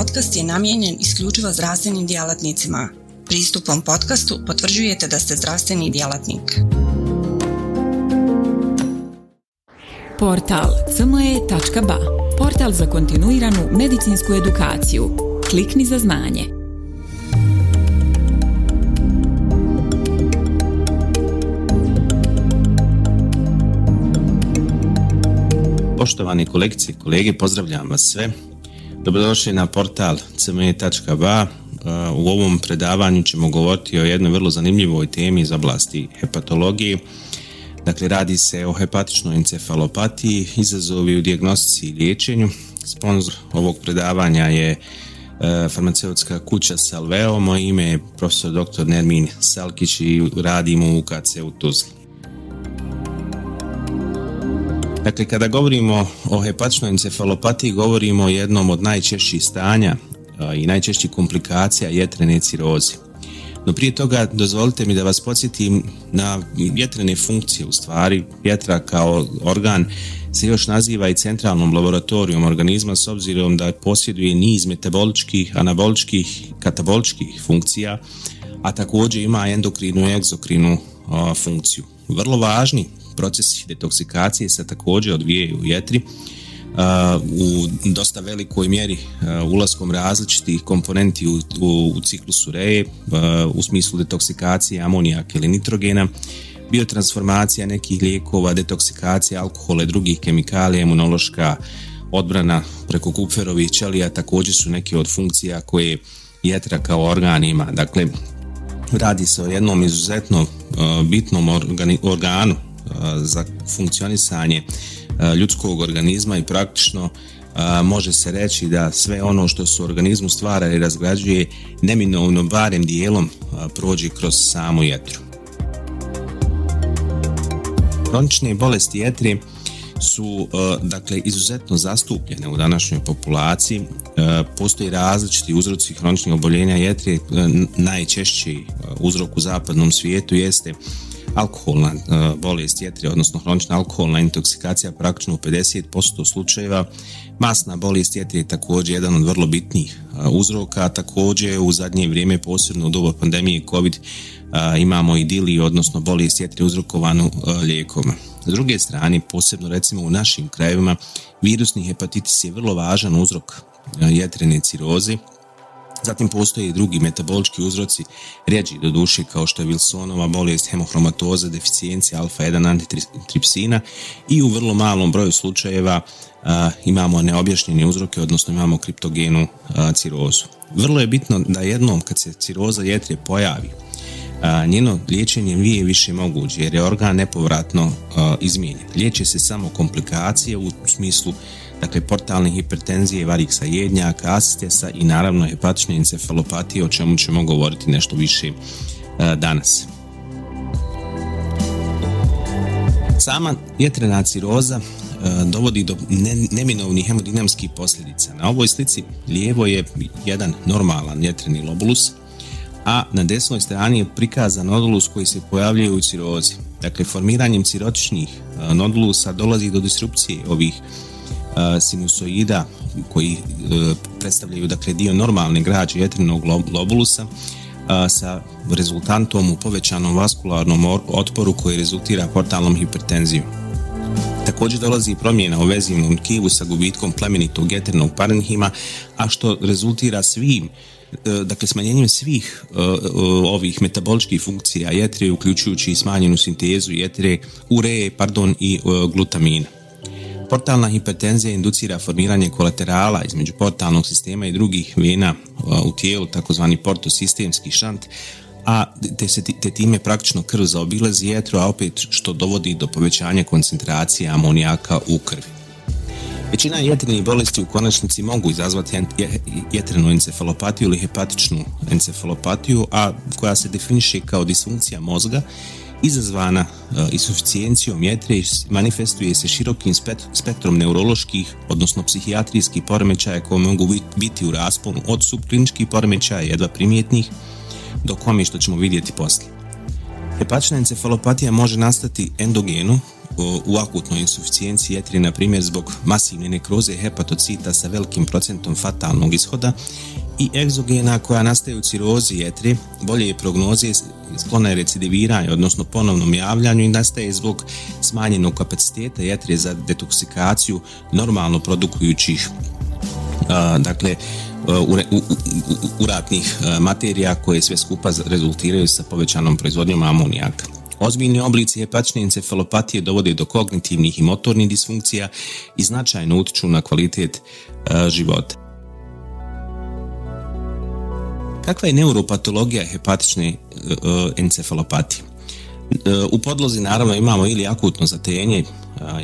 podcast je namijenjen isključivo zdravstvenim djelatnicima. Pristupom podcastu potvrđujete da ste zdravstveni djelatnik. Portal cme.ba Portal za kontinuiranu medicinsku edukaciju. Klikni za znanje. Poštovani kolegice i kolege, pozdravljam vas sve. Dobrodošli na portal cme.ba. U ovom predavanju ćemo govoriti o jednoj vrlo zanimljivoj temi iz oblasti hepatologije. Dakle, radi se o hepatičnoj encefalopatiji, izazovi u dijagnostici i liječenju. Sponzor ovog predavanja je e, farmaceutska kuća Salveo. Moje ime je profesor dr. Nermin Salkić i radimo u UKC u Tuzli. Dakle, kada govorimo o hepatičnoj encefalopatiji, govorimo o jednom od najčešćih stanja i najčešćih komplikacija jetrene ciroze. No prije toga dozvolite mi da vas podsjetim na jetrene funkcije u stvari. Jetra kao organ se još naziva i centralnom laboratorijom organizma s obzirom da posjeduje niz metaboličkih, anaboličkih, kataboličkih funkcija, a također ima endokrinu i egzokrinu funkciju. Vrlo važni procesi detoksikacije se također odvijaju u jetri u dosta velikoj mjeri ulaskom različitih komponenti u, u, ciklusu reje u smislu detoksikacije amonijaka ili nitrogena, biotransformacija nekih lijekova, detoksikacija alkohola i drugih kemikalija, imunološka odbrana preko kupferovih ćelija također su neke od funkcija koje jetra kao organ ima. Dakle, radi se o jednom izuzetno bitnom organu za funkcionisanje ljudskog organizma i praktično može se reći da sve ono što se organizmu stvara i razgrađuje neminovno barem dijelom prođe kroz samu jetru. Kronične bolesti jetri su dakle izuzetno zastupljene u današnjoj populaciji. Postoji različiti uzroci kroničnih oboljenja jetre. Najčešći uzrok u zapadnom svijetu jeste alkoholna e, bolest jetre, odnosno hronična alkoholna intoksikacija praktično u 50% slučajeva. Masna bolest jetre je također jedan od vrlo bitnih e, uzroka, također u zadnje vrijeme posebno u doba pandemije COVID e, imamo i dili, odnosno bolest jetre uzrokovanu lijekom. S druge strane, posebno recimo u našim krajevima, virusni hepatitis je vrlo važan uzrok jetrene ciroze, Zatim postoje i drugi metabolički uzroci, rijeđi do duše kao što je Wilsonova bolest, hemohromatoza, deficijencija alfa-1 antitripsina i u vrlo malom broju slučajeva imamo neobjašnjene uzroke, odnosno imamo kriptogenu cirozu. Vrlo je bitno da jednom kad se ciroza jetre pojavi, njeno liječenje nije više moguće jer je organ nepovratno izmijenjen. Liječe se samo komplikacije u smislu dakle portalne hipertenzije, variksa jednjaka, asistesa i naravno hepatične encefalopatije o čemu ćemo govoriti nešto više danas. Sama jetrena ciroza dovodi do neminovnih hemodinamskih posljedica. Na ovoj slici lijevo je jedan normalan jetreni lobulus, a na desnoj strani je prikazan nodulus koji se pojavljuje u cirozi. Dakle, formiranjem cirotičnih e, nodulusa dolazi do disrupcije ovih sinusoida koji e, predstavljaju dakle dio normalne građe jetrenog lobulusa sa rezultantom u povećanom vaskularnom otporu koji rezultira portalnom hipertenzijom. Također dolazi promjena u vezivnom tkivu sa gubitkom plemenitog jeternog parenhima, a što rezultira svim e, dakle smanjenjem svih e, ovih metaboličkih funkcija jetre, uključujući smanjenu sintezu jetre, ureje, pardon, i glutamina. Portalna hipertenzija inducira formiranje kolaterala između portalnog sistema i drugih vena u tijelu, takozvani portosistemski šant, a te, se, te time praktično krv zaobilazi jetru, a opet što dovodi do povećanja koncentracije amonijaka u krvi. Većina jetrenih bolesti u konačnici mogu izazvati jetrenu encefalopatiju ili hepatičnu encefalopatiju, a koja se definiše kao disfunkcija mozga izazvana e, insuficijencijom jetre manifestuje se širokim spektrom neuroloških, odnosno psihijatrijskih poremećaja koje mogu biti u rasponu od subkliničkih poremećaja jedva primjetnih do komi što ćemo vidjeti poslije. Hepatična encefalopatija može nastati endogenu u akutnoj insuficijenciji jetri, na primjer zbog masivne nekroze hepatocita sa velikim procentom fatalnog ishoda i egzogena koja nastaje u cirozi jetri, bolje je prognoze sklona je recidiviranje, odnosno ponovnom javljanju i nastaje zbog smanjenog kapaciteta jetre za detoksikaciju normalno produkujućih dakle uratnih materija koje sve skupa rezultiraju sa povećanom proizvodnjom amonijaka. Ozbiljni oblici hepatične encefalopatije dovode do kognitivnih i motornih disfunkcija i značajno utiču na kvalitet života. Kakva je neuropatologija hepatične encefalopatije? U podlozi naravno imamo ili akutno zatenje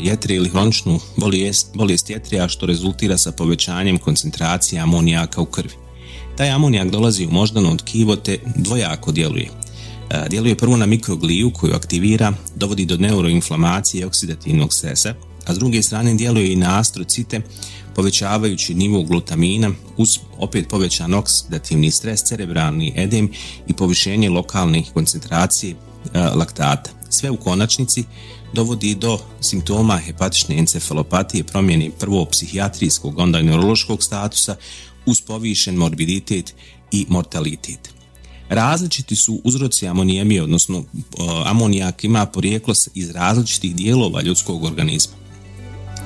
jetre ili hroničnu bolest, jetrija što rezultira sa povećanjem koncentracije amonijaka u krvi. Taj amonijak dolazi u moždano tkivo te dvojako djeluje. Djeluje prvo na mikrogliju koju aktivira, dovodi do neuroinflamacije i oksidativnog stresa, a s druge strane djeluje i na astrocite povećavajući nivo glutamina uz opet povećan oksidativni stres, cerebralni edem i povišenje lokalnih koncentracije laktata. Sve u konačnici dovodi do simptoma hepatične encefalopatije, promjene prvo psihijatrijskog, onda neurološkog statusa uz povišen morbiditet i mortalitet. Različiti su uzroci amonijemije, odnosno amonijak ima porijeklo iz različitih dijelova ljudskog organizma.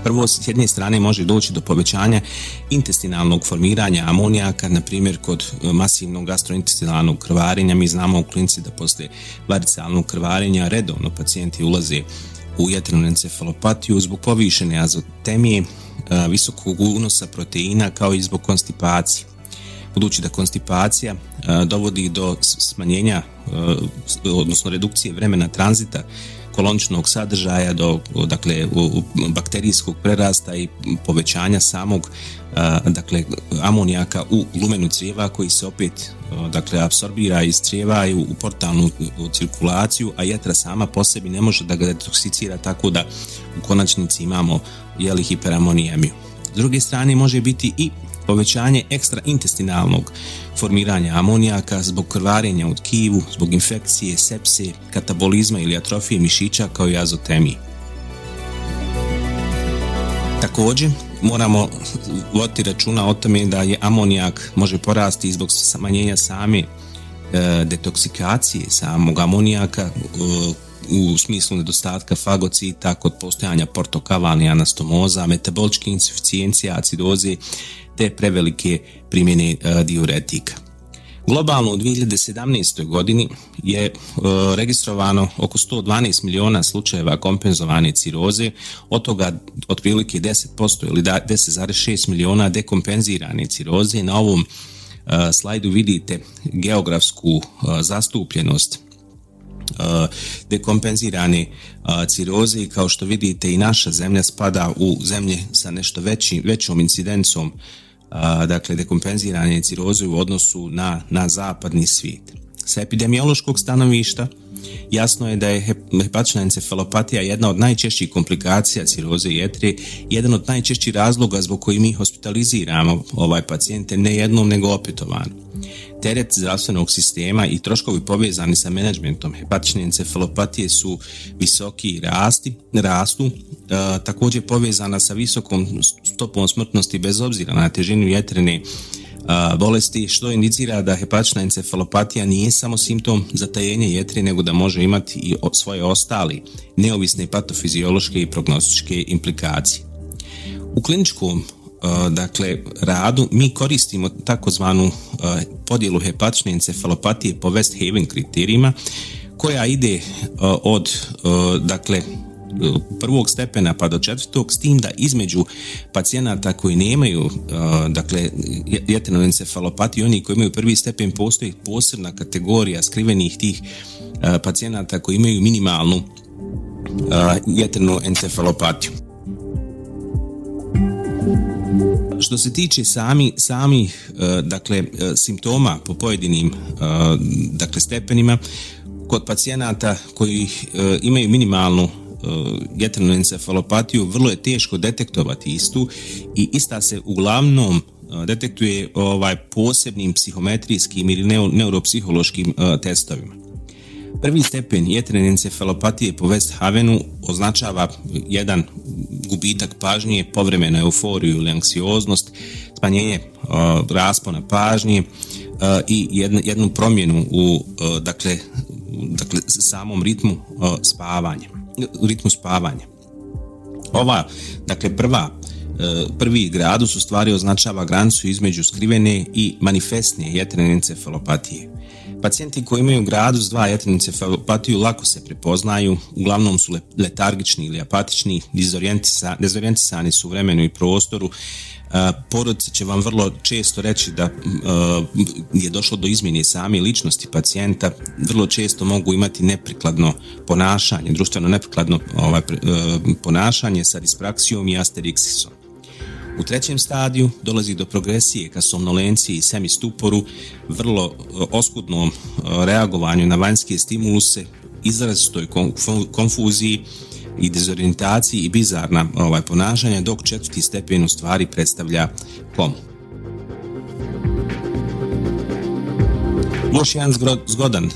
Prvo, s jedne strane može doći do povećanja intestinalnog formiranja amonijaka, na primjer kod e, masivnog gastrointestinalnog krvarenja. Mi znamo u klinici da poslije varicalnog krvarenja redovno pacijenti ulaze u jetrenu encefalopatiju zbog povišene azotemije, e, visokog unosa proteina kao i zbog konstipacije. Budući da konstipacija e, dovodi do smanjenja, odnosno redukcije vremena tranzita koloničnog sadržaja do dakle bakterijskog prerasta i povećanja samog dakle amonijaka u lumenu crijeva koji se opet dakle apsorbira iz crijeva i u portalnu cirkulaciju, a jetra sama po sebi ne može da ga detoksicira tako da u konačnici imamo jeli hiperamonijemiju. S druge strane može biti i povećanje ekstraintestinalnog formiranja amonijaka zbog krvarenja u tkivu, zbog infekcije, sepse, katabolizma ili atrofije mišića kao i azotemije. Također, moramo voditi računa o tome da je amonijak može porasti zbog smanjenja same e, detoksikacije samog amonijaka e, u smislu nedostatka fagocita kod postojanja portokavalne anastomoza, metaboličke insuficijencije, acidoze te prevelike primjene e, diuretika. Globalno u 2017. godini je e, registrovano oko 112 miliona slučajeva kompenzovane ciroze, od toga otprilike 10% ili 10,6 miliona dekompenzirane ciroze. Na ovom e, slajdu vidite geografsku zastupljenost dekompenzirane ciroze i kao što vidite i naša zemlja spada u zemlje sa nešto većim, većom incidencom dakle dekompenziranje ciroze u odnosu na, na zapadni svijet. Sa epidemiološkog stanovišta jasno je da je hepatična encefalopatija jedna od najčešćih komplikacija ciroze jetre, jedan od najčešćih razloga zbog koji mi hospitaliziramo ovaj pacijente ne jednom nego opetovano. Teret zdravstvenog sistema i troškovi povezani sa menadžmentom hepatične encefalopatije su visoki rasti, rastu, e, također povezana sa visokom stopom smrtnosti bez obzira na težinu jetrene bolesti, što indicira da hepatična encefalopatija nije samo simptom zatajenja jetre, nego da može imati i svoje ostali neovisne patofiziološke i prognostičke implikacije. U kliničkom dakle radu mi koristimo takozvanu podjelu hepatične encefalopatije po West Haven kriterijima koja ide od dakle prvog stepena pa do četvrtog s tim da između pacijenata koji nemaju dakle jetrenu encefalopatiju oni koji imaju prvi stepen postoji posebna kategorija skrivenih tih pacijenata koji imaju minimalnu jetrenu encefalopatiju što se tiče sami, samih e, dakle, e, simptoma po pojedinim e, dakle, stepenima, kod pacijenata koji imaju minimalnu encefalopatiju vrlo je teško detektovati istu i ista se uglavnom detektuje ovaj posebnim psihometrijskim ili neuropsihološkim testovima. Prvi stepen jetrene encefalopatije po Westhavenu označava jedan gubitak pažnje, povremenu euforiju ili anksioznost, smanjenje raspona pažnje i jednu, promjenu u dakle, dakle, samom ritmu spavanja, ritmu spavanja. Ova, dakle, prva prvi gradus u stvari označava granicu između skrivene i manifestne jetrene encefalopatije. Pacijenti koji imaju gradu s dva encefalopatiju lako se prepoznaju, uglavnom su letargični ili apatični, dezorijentisani su u vremenu i prostoru, porodice će vam vrlo često reći da je došlo do izmjene same ličnosti pacijenta, vrlo često mogu imati neprikladno ponašanje, društveno neprikladno ovaj, ponašanje sa dispraksijom i asteriksisom. U trećem stadiju dolazi do progresije ka somnolenciji i semistuporu, vrlo e, oskudnom e, reagovanju na vanjske stimuluse, izrazitoj konfuziji i dezorientaciji i bizarna ovaj, ponašanja, dok četvrti stepen u stvari predstavlja komu. Još jedan zgodan uh,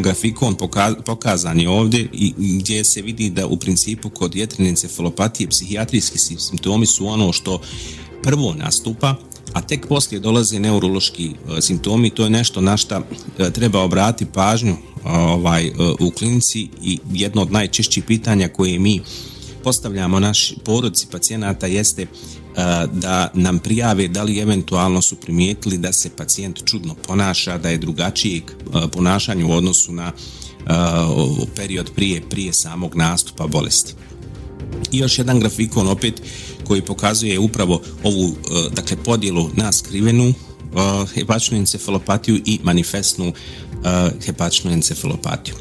grafikon pokazan je ovdje i gdje se vidi da u principu kod jetrene encefalopatije psihijatrijski simptomi su ono što prvo nastupa, a tek poslije dolaze neurološki uh, simptomi, to je nešto na što uh, treba obratiti pažnju ovaj, u klinici i jedno od najčešćih pitanja koje mi postavljamo naš porodci pacijenata jeste da nam prijave da li eventualno su primijetili da se pacijent čudno ponaša, da je drugačijeg ponašanja u odnosu na period prije, prije samog nastupa bolesti. I još jedan grafikon opet koji pokazuje upravo ovu dakle podjelu na skrivenu hepatičnu encefalopatiju i manifestnu hepatičnu encefalopatiju.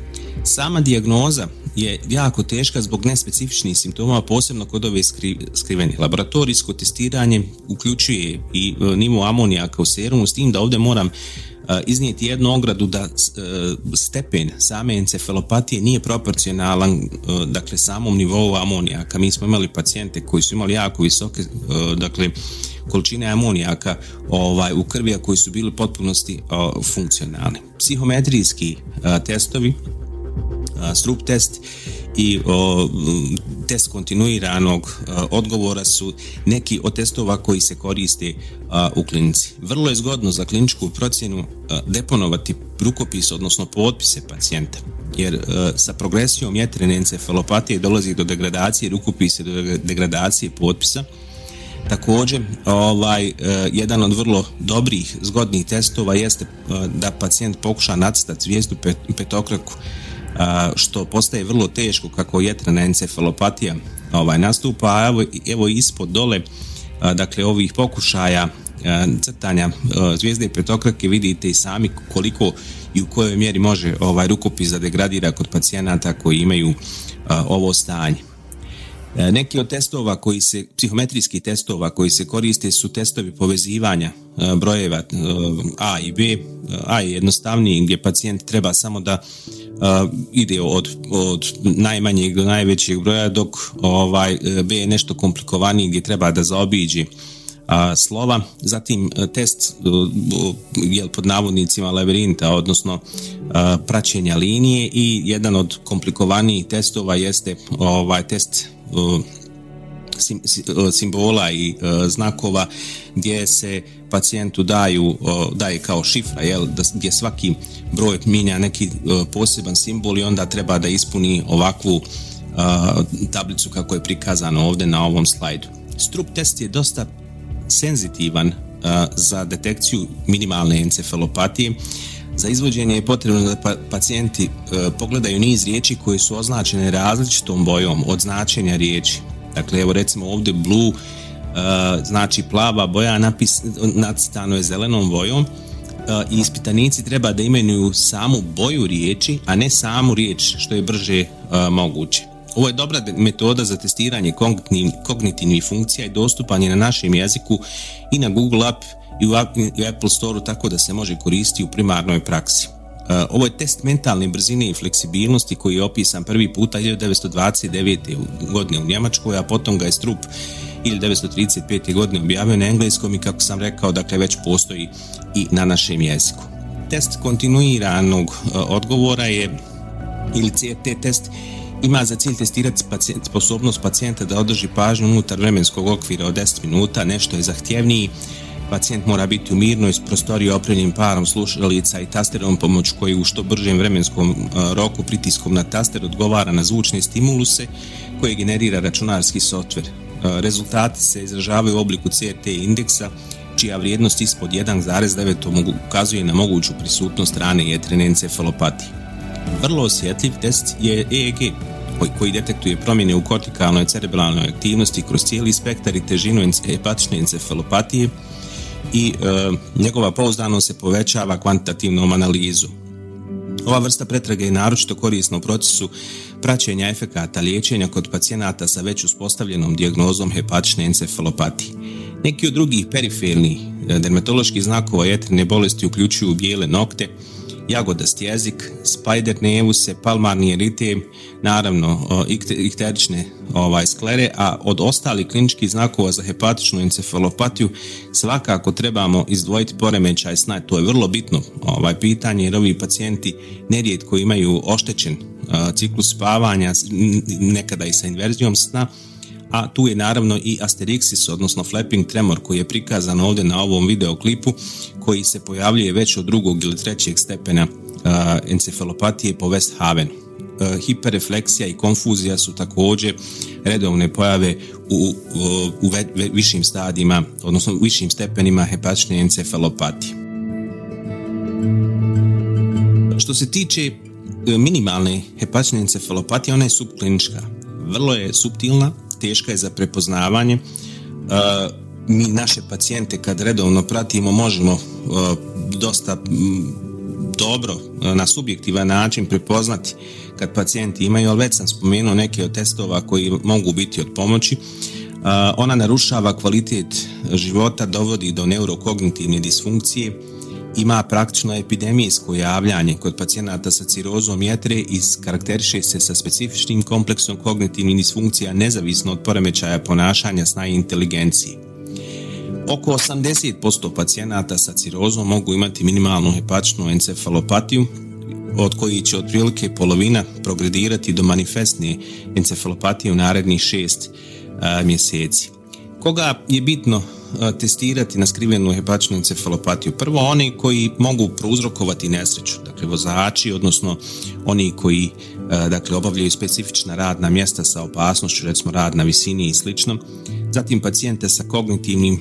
Sama dijagnoza je jako teška zbog nespecifičnih simptoma, posebno kod ove skriveni. Laboratorijsko testiranje uključuje i e, nivo amonijaka u serumu, s tim da ovdje moram iznijeti jednu ogradu da stepen same encefalopatije nije proporcionalan dakle samom nivou amonijaka. Mi smo imali pacijente koji su imali jako visoke dakle količine amonijaka ovaj, u krvi, a koji su bili potpunosti funkcionalni. Psihometrijski testovi strup test i test kontinuiranog odgovora su neki od testova koji se koriste u klinici. Vrlo je zgodno za kliničku procjenu deponovati rukopis, odnosno potpise pacijenta, jer sa progresijom jetrene encefalopatije dolazi do degradacije rukopisa, do degradacije potpisa, Također, ovaj, jedan od vrlo dobrih, zgodnih testova jeste da pacijent pokuša nacrtati zvijezdu petokraku što postaje vrlo teško kako jetrana encefalopatija ovaj, nastupa, a evo, evo ispod dole dakle ovih pokušaja crtanja zvijezde petokrake vidite i sami koliko i u kojoj mjeri može ovaj rukopis da degradira kod pacijenata koji imaju ovo stanje. Neki od testova koji se, psihometrijskih testova koji se koriste su testovi povezivanja brojeva A i B. A je jednostavniji gdje pacijent treba samo da ide od, od najmanjeg do najvećeg broja dok ovaj B je nešto komplikovaniji gdje treba da zaobiđe slova, zatim test je pod navodnicima labirinta, odnosno praćenja linije i jedan od komplikovanijih testova jeste ovaj test simbola i znakova gdje se pacijentu daju, daje kao šifra, jel, da, gdje svaki broj minja neki poseban simbol i onda treba da ispuni ovakvu tablicu kako je prikazano ovdje na ovom slajdu. Strup test je dosta senzitivan za detekciju minimalne encefalopatije. Za izvođenje je potrebno da pa, pacijenti pogledaju niz riječi koje su označene različitom bojom od značenja riječi. Dakle, evo recimo ovdje blue E, znači plava boja napis, nacitano je zelenom bojom e, i ispitanici treba da imenuju samu boju riječi, a ne samu riječ što je brže e, moguće. Ovo je dobra metoda za testiranje kognitivnih funkcija i dostupan je na našem jeziku i na Google App i u Apple Store tako da se može koristiti u primarnoj praksi. Ovo je test mentalne brzine i fleksibilnosti koji je opisan prvi puta 1929. godine u Njemačkoj, a potom ga je Strup 1935. godine objavio na engleskom i kako sam rekao, dakle već postoji i na našem jeziku. Test kontinuiranog e, odgovora je ili CRT test ima za cilj testirati pacijent, sposobnost pacijenta da održi pažnju unutar vremenskog okvira od 10 minuta, nešto je zahtjevniji, pacijent mora biti u mirnoj prostoriji opremljenim parom slušalica i tasterom pomoć koji u što bržem vremenskom roku pritiskom na taster odgovara na zvučne stimuluse koje generira računarski softver. Rezultati se izražavaju u obliku CRT indeksa čija vrijednost ispod 1,9 ukazuje na moguću prisutnost rane jetrene encefalopatije. Vrlo osjetljiv test je EEG, koji detektuje promjene u kortikalnoj cerebralnoj aktivnosti kroz cijeli spektar i težinu hepatične encefalopatije i e, njegova pouzdanost se povećava kvantitativnom analizu. Ova vrsta pretrage je naročito korisna u procesu praćenja efekata liječenja kod pacijenata sa već uspostavljenom dijagnozom hepatične encefalopatije. Neki od drugih perifernih e, dermatoloških znakova jetrine bolesti uključuju bijele nokte, jagodast jezik, spider nevuse, palmarni eritem, naravno ikterične ovaj, sklere, a od ostalih kliničkih znakova za hepatičnu encefalopatiju svakako trebamo izdvojiti poremećaj sna. To je vrlo bitno ovaj, pitanje jer ovi pacijenti nerijetko imaju oštećen ciklus spavanja, nekada i sa inverzijom sna, a tu je naravno i Asterixis, odnosno flapping tremor koji je prikazan ovdje na ovom videoklipu koji se pojavljuje već od drugog ili trećeg stepena encefalopatije po Westhavenu. hiperrefleksija i konfuzija su također redovne pojave u, u, višim stadijima, odnosno u višim stepenima hepatične encefalopatije. Što se tiče e, minimalne hepatične encefalopatije, ona je subklinička. Vrlo je subtilna, teška je za prepoznavanje. E, mi naše pacijente kad redovno pratimo možemo e, dosta dobro e, na subjektivan način prepoznati kad pacijenti imaju, ali već sam spomenuo neke od testova koji mogu biti od pomoći. Ona narušava kvalitet života, dovodi do neurokognitivne disfunkcije, ima praktično epidemijsko javljanje kod pacijenata sa cirozom jetre i karakteriše se sa specifičnim kompleksom kognitivnih disfunkcija nezavisno od poremećaja ponašanja sna i inteligencije. Oko 80% pacijenata sa cirozom mogu imati minimalnu hepatičnu encefalopatiju, od kojih će otprilike polovina progredirati do manifestne encefalopatije u narednih šest mjeseci. Koga je bitno testirati na skrivenu hepatičnu encefalopatiju. Prvo oni koji mogu prouzrokovati nesreću, dakle vozači, odnosno oni koji dakle, obavljaju specifična radna mjesta sa opasnošću, recimo rad na visini i slično. Zatim pacijente sa kognitivnim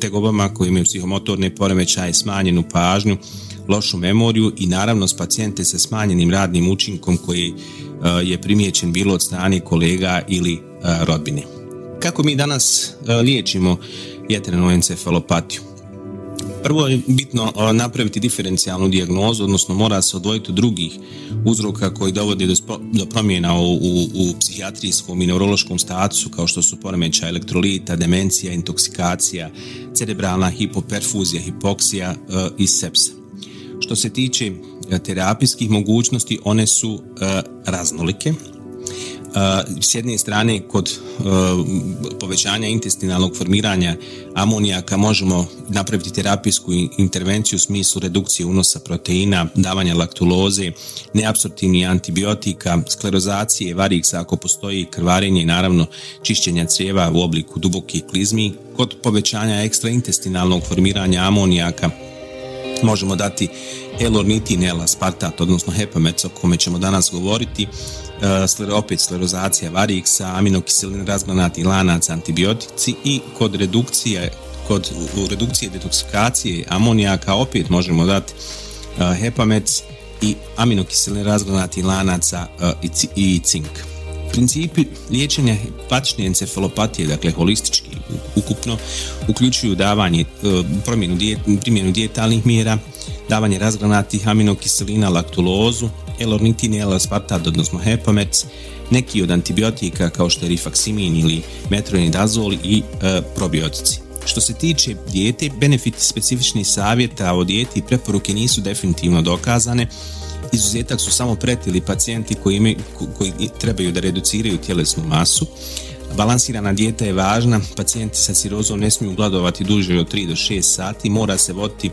tegobama koji imaju psihomotorne poremećaje, smanjenu pažnju, lošu memoriju i naravno s pacijente sa smanjenim radnim učinkom koji je primijećen bilo od strane kolega ili rodbine. Kako mi danas liječimo jetrenu encefalopatiju. Prvo je bitno napraviti diferencijalnu dijagnozu, odnosno mora se odvojiti od drugih uzroka koji dovode do, promjena u, u, psihijatrijskom i neurološkom statusu kao što su poremećaj elektrolita, demencija, intoksikacija, cerebralna hipoperfuzija, hipoksija e, i sepsa. Što se tiče e, terapijskih mogućnosti, one su e, raznolike s jedne strane kod povećanja intestinalnog formiranja amonijaka možemo napraviti terapijsku intervenciju u smislu redukcije unosa proteina, davanja laktuloze, neapsorptivnih antibiotika, sklerozacije, variksa ako postoji krvarenje i naravno čišćenja crijeva u obliku dubokih klizmi. Kod povećanja ekstraintestinalnog formiranja amonijaka možemo dati elornitin, elaspartat, odnosno hepameco, o kome ćemo danas govoriti, E, opet sklerozacija variksa, aminokiseline razgranati lanac, antibiotici i kod redukcije kod u redukcije detoksikacije amonijaka opet možemo dati e, hepamec i aminokiseline razgranati lanaca e, i cink. Principi liječenja hepatične encefalopatije, dakle holistički ukupno, uključuju davanje, promjenu primjenu dijetalnih mjera, davanje razgranatih aminokiselina, laktulozu, L-ornitin, L-aspartat, odnosno hepamec, neki od antibiotika kao što je rifaksimin ili metronidazol i e, probiotici. Što se tiče dijete, benefiti specifičnih savjeta o dijeti i preporuke nisu definitivno dokazane. Izuzetak su samo pretili pacijenti koji, koji trebaju da reduciraju tjelesnu masu. Balansirana dijeta je važna, pacijenti sa cirozom ne smiju gladovati duže od 3 do 6 sati, mora se voditi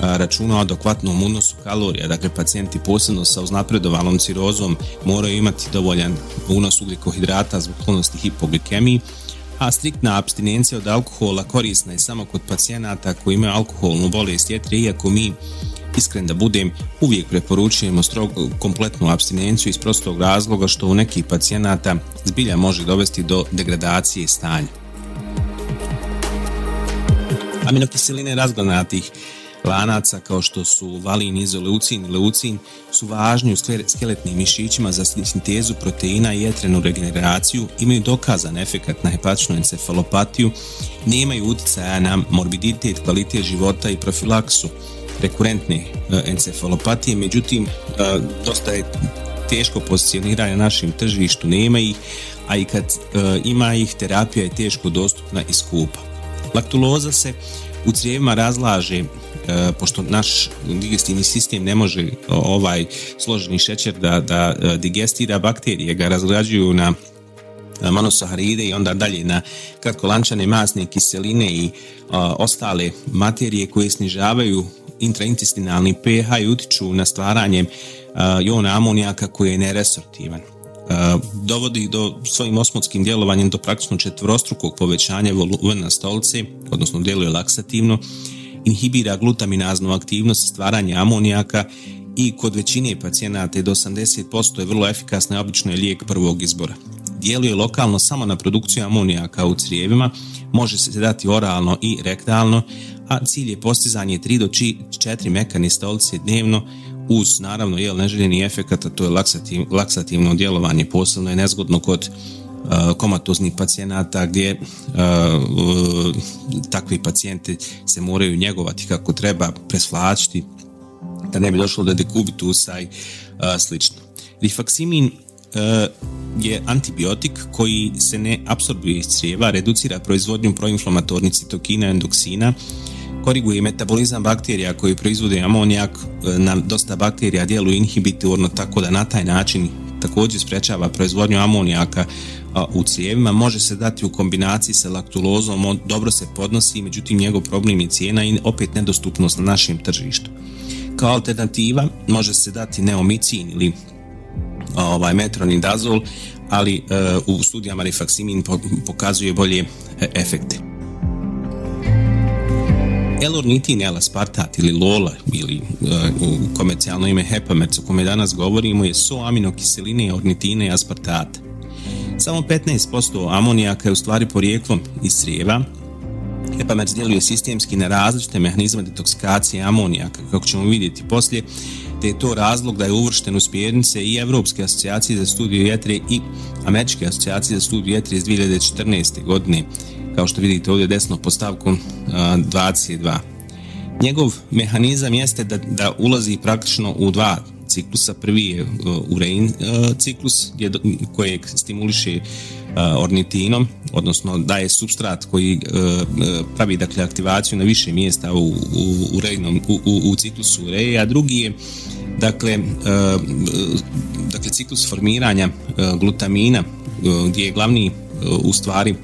računa o adekvatnom unosu kalorija, dakle pacijenti posebno sa uznapredovalom cirozom moraju imati dovoljan unos ugljikohidrata zbog sklonosti hipoglikemiji, a striktna abstinencija od alkohola korisna je samo kod pacijenata koji imaju alkoholnu bolest jetre, iako mi iskren da budem, uvijek preporučujemo strogo kompletnu abstinenciju iz prostog razloga što u nekih pacijenata zbilja može dovesti do degradacije stanja. Aminokiseline razgranatih lanaca kao što su valin, izoleucin i leucin su važni u skeletnim mišićima za sintezu proteina i jetrenu regeneraciju, imaju dokazan efekat na hepatičnu encefalopatiju, nemaju utjecaja na morbiditet, kvalitet života i profilaksu rekurentne e, encefalopatije, međutim e, dosta je teško pozicioniranje na našem tržištu, nema ih, a i kad e, ima ih, terapija je teško dostupna i skupa. Laktuloza se u crijevima razlaže pošto naš digestivni sistem ne može ovaj složeni šećer da, da digestira bakterije, ga razgrađuju na monosaharide i onda dalje na kratkolančane masne kiseline i ostale materije koje snižavaju intraintestinalni pH i utiču na stvaranje jona amonijaka koji je neresortivan. Dovodi do svojim osmotskim djelovanjem do praktično četvrostrukog povećanja volumena stolice, odnosno djeluje laksativno, inhibira glutaminaznu aktivnost stvaranja amonijaka i kod većine pacijenata do 80% je vrlo efikasna i obično je lijek prvog izbora. Djeluje lokalno samo na produkciju amonijaka u crijevima, može se dati oralno i rektalno, a cilj je postizanje 3 do 4 mekane stolice dnevno uz naravno jel neželjeni efekat, a to je laksativ, laksativno djelovanje, posebno je nezgodno kod komatoznih pacijenata gdje uh, takvi pacijenti se moraju njegovati kako treba, presvlačiti da ne bi došlo do dekubitusa i slično. Rifaksimin je antibiotik koji se ne apsorbuje iz crijeva, reducira proizvodnju proinflamatornih citokina endoksina, koriguje metabolizam bakterija koji proizvode amonijak, e, na dosta bakterija djeluju inhibitorno tako da na taj način također sprečava proizvodnju amonijaka u cijevima, može se dati u kombinaciji sa laktulozom, on dobro se podnosi, međutim njegov problem je cijena i opet nedostupnost na našem tržištu. Kao alternativa može se dati neomicin ili ovaj metronidazol, ali e, u studijama rifaksimin pokazuje bolje e, efekte. L-ornitin, L-aspartat ili LOLA ili uh, komercijalno ime Hepamerc o kome danas govorimo je so aminokiseline, ornitine i aspartata. Samo 15% amonijaka je u stvari porijeklom iz crijeva. Hepamerc djeluje sistemski na različite mehanizme detoksikacije amonijaka, kako ćemo vidjeti poslije, te je to razlog da je uvršten u smjernice i Europske asocijacije za studiju jetre i Američke asocijacije za studiju jetre iz 2014. godine kao što vidite ovdje desno postavkom 22. Njegov mehanizam jeste da, da ulazi praktično u dva ciklusa. Prvi je urein ciklus kojeg stimuliše ornitinom, odnosno daje substrat koji pravi dakle aktivaciju na više mjesta u, u, u, u, u ciklusu ureje, a drugi je dakle, dakle ciklus formiranja glutamina gdje je glavni u stvari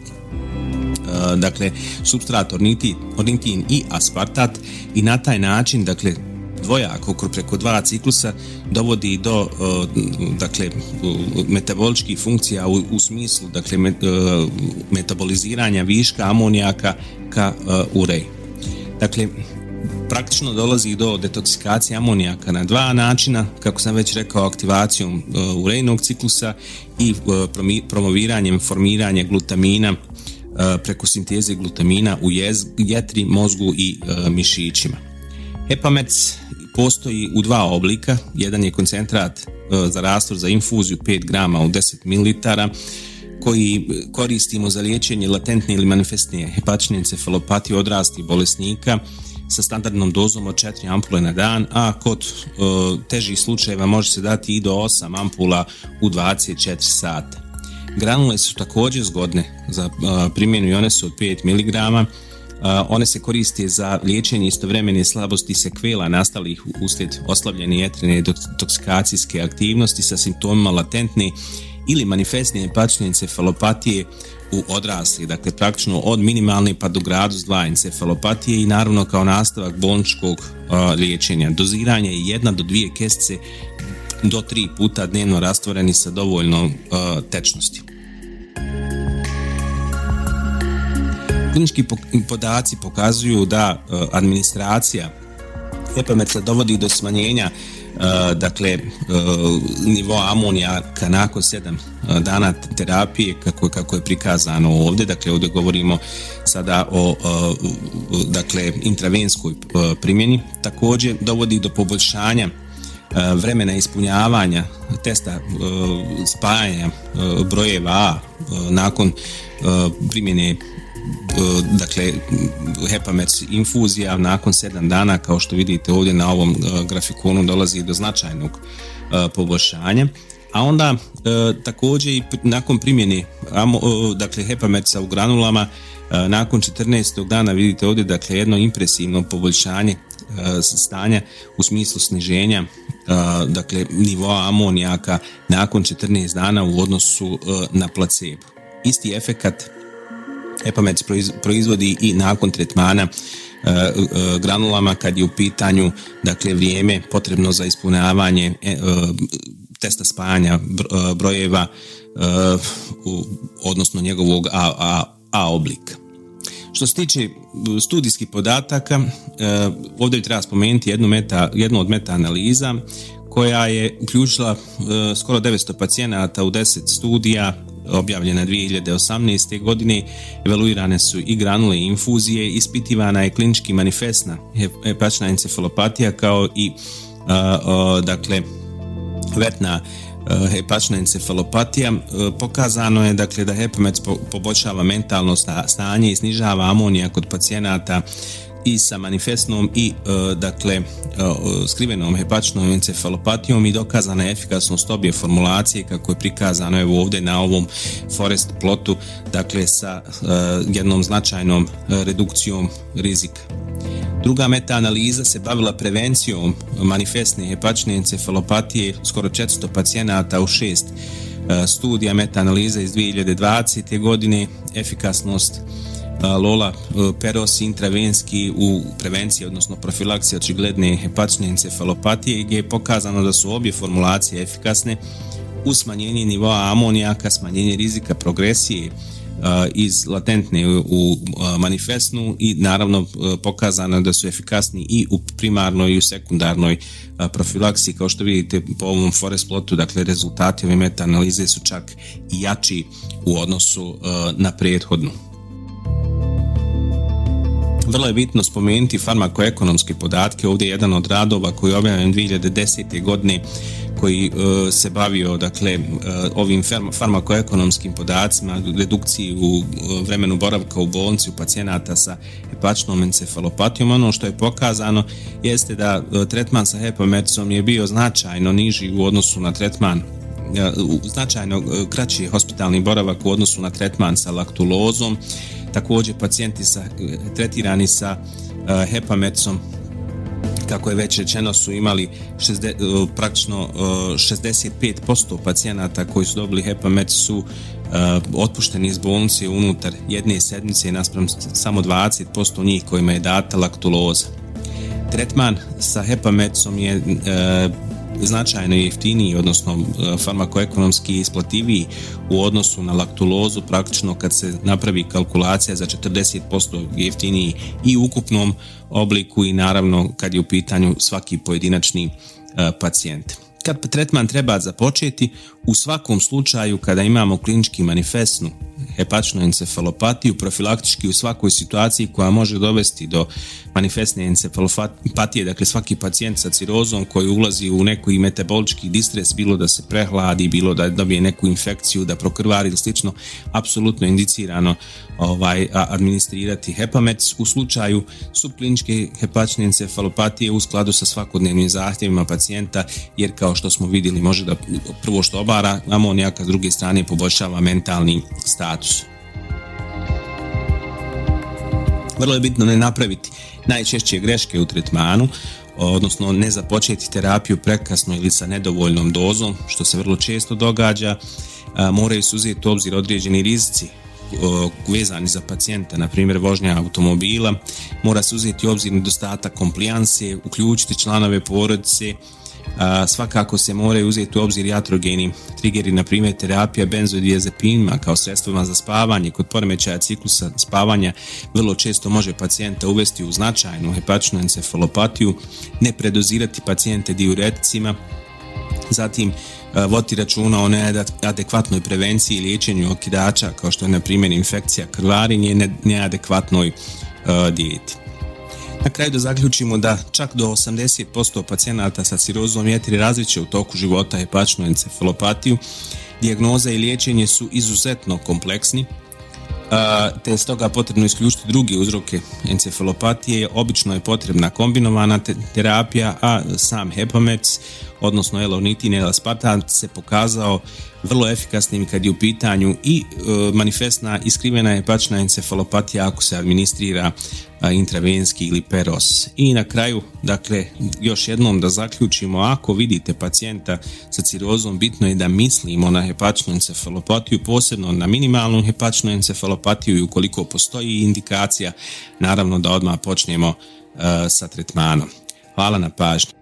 dakle substrat ornitin, ornitin i aspartat i na taj način dakle dvojako preko dva ciklusa dovodi do e, dakle metaboličkih funkcija u, u smislu dakle e, metaboliziranja viška amonijaka ka urej. Dakle praktično dolazi do detoksikacije amonijaka na dva načina, kako sam već rekao, aktivacijom urejnog ciklusa i promoviranjem formiranja glutamina E, preko sinteze glutamina u jetri, mozgu i e, mišićima. Hepamec postoji u dva oblika. Jedan je koncentrat e, za rastor za infuziju 5 grama u 10 ml koji koristimo za liječenje latentne ili manifestne hepatične encefalopatije odrasti bolesnika sa standardnom dozom od 4 ampule na dan, a kod težih slučajeva može se dati i do 8 ampula u 24 sata. Granule su također zgodne za primjenu i one su od 5 mg. One se koriste za liječenje istovremene slabosti sekvela nastalih uslijed oslavljene jetrene toksikacijske aktivnosti sa simptomima latentne ili manifestne hepatične encefalopatije u odrasli, dakle praktično od minimalne pa do gradu 2 encefalopatije i naravno kao nastavak bolničkog liječenja. Doziranje je jedna do dvije kestice do tri puta dnevno rastvoreni sa dovoljnom tečnosti. Klinički podaci pokazuju da administracija Epameca dovodi do smanjenja Uh, dakle uh, nivo amonijaka nakon sedam dana terapije kako, kako je prikazano ovdje. Dakle ovdje govorimo sada o dakle intravenskoj primjeni. Također dovodi do poboljšanja vremena ispunjavanja testa spajanja brojeva A nakon primjene E, dakle Hepamers infuzija nakon 7 dana kao što vidite ovdje na ovom e, grafikonu dolazi do značajnog e, poboljšanja a onda također i nakon primjene dakle Hepamersa u granulama nakon 14. dana vidite ovdje dakle jedno impresivno poboljšanje stanja u smislu sniženja dakle nivoa amonijaka nakon 14 dana u odnosu na placebo. Isti efekat Epamec proizvodi i nakon tretmana e, e, granulama kad je u pitanju dakle vrijeme potrebno za ispunjavanje e, testa spajanja brojeva odnosno njegovog A, A, A oblika. Što se tiče studijskih podataka, ovdje treba spomenuti jednu, meta, jednu od meta analiza koja je uključila skoro 900 pacijenata u 10 studija objavljena 2018. godine, evaluirane su i granule i infuzije, ispitivana je klinički manifestna hepatična encefalopatija kao i dakle vetna hepatična encefalopatija pokazano je dakle da hepamec poboljšava mentalno stanje i snižava amonija kod pacijenata i sa manifestnom i e, dakle e, skrivenom hepatičnom encefalopatijom i dokazana efikasnost obje formulacije kako je prikazano evo ovdje na ovom forest plotu dakle sa e, jednom značajnom redukcijom rizika. Druga meta-analiza se bavila prevencijom manifestne hepatične encefalopatije skoro 400 pacijenata u šest studija meta-analiza iz 2020. godine efikasnost Lola Peros intravenski u prevenciji, odnosno profilaksiji očigledne hepatične encefalopatije gdje je pokazano da su obje formulacije efikasne u smanjenje nivoa amonijaka, smanjenje rizika progresije iz latentne u manifestnu i naravno pokazano da su efikasni i u primarnoj i u sekundarnoj profilaksiji kao što vidite po ovom forest plotu dakle rezultati ove meta analize su čak jači u odnosu na prethodnu. Vrlo je bitno spomenuti farmakoekonomske podatke. Ovdje je jedan od radova koji je objavljen 2010. godine koji e, se bavio dakle e, ovim farmakoekonomskim podacima redukciji u e, vremenu boravka u bolnici u pacijenata sa hepatičnom encefalopatijom ono što je pokazano jeste da tretman sa hepametsom je bio značajno niži u odnosu na tretman značajno kraći hospitalni boravak u odnosu na tretman sa laktulozom također pacijenti sa, tretirani sa uh, hepamecom kako je već rečeno su imali šezde, uh, praktično uh, 65% pacijenata koji su dobili hepamec su otpušteni iz bolnice unutar jedne sedmice i naspram samo 20% njih kojima je data laktuloza. Tretman sa hepamecom je značajno jeftiniji, odnosno e, farmakoekonomski isplativiji u odnosu na laktulozu, praktično kad se napravi kalkulacija za 40% jeftiniji i ukupnom obliku i naravno kad je u pitanju svaki pojedinačni e, pacijent. Kad tretman treba započeti, u svakom slučaju kada imamo klinički manifestnu hepatičnu encefalopatiju, profilaktički u svakoj situaciji koja može dovesti do manifestne encefalopatije, dakle svaki pacijent sa cirozom koji ulazi u neki metabolički distres, bilo da se prehladi, bilo da dobije neku infekciju, da prokrvari ili slično, apsolutno indicirano ovaj, administrirati hepamec u slučaju subkliničke hepatične encefalopatije u skladu sa svakodnevnim zahtjevima pacijenta, jer kao što smo vidjeli može da prvo što obara amonijaka, s druge strane poboljšava mentalni status. Vrlo je bitno ne napraviti najčešće greške u tretmanu, odnosno ne započeti terapiju prekasno ili sa nedovoljnom dozom, što se vrlo često događa. Moraju se uzeti u obzir određeni rizici vezani za pacijenta, na primjer vožnja automobila, mora se uzeti u obzir nedostatak komplijanse, uključiti članove porodice, svakako se moraju uzeti u obzir jatrogeni triggeri, na primjer terapija benzodiazepinima kao sredstvima za spavanje. Kod poremećaja ciklusa spavanja vrlo često može pacijenta uvesti u značajnu hepatičnu encefalopatiju, ne predozirati pacijente diureticima, zatim voti računa o neadekvatnoj prevenciji i liječenju okidača kao što je na primjer infekcija krvarinje i neadekvatnoj dijeti. Na kraju da zaključimo da čak do 80% pacijenata sa cirozom jetri različe u toku života hepatičnu encefalopatiju. Dijagnoza i liječenje su izuzetno kompleksni, te je stoga potrebno isključiti druge uzroke encefalopatije. Obično je potrebna kombinovana terapija, a sam hepamec, odnosno elonitin i se pokazao vrlo efikasnim kad je u pitanju i e, manifestna iskrivena hepatična encefalopatija ako se administrira intravenski ili peros. I na kraju, dakle, još jednom da zaključimo, ako vidite pacijenta sa cirozom, bitno je da mislimo na hepatičnu encefalopatiju, posebno na minimalnu hepatičnu encefalopatiju i ukoliko postoji indikacija, naravno da odmah počnemo uh, sa tretmanom. Hvala na pažnju.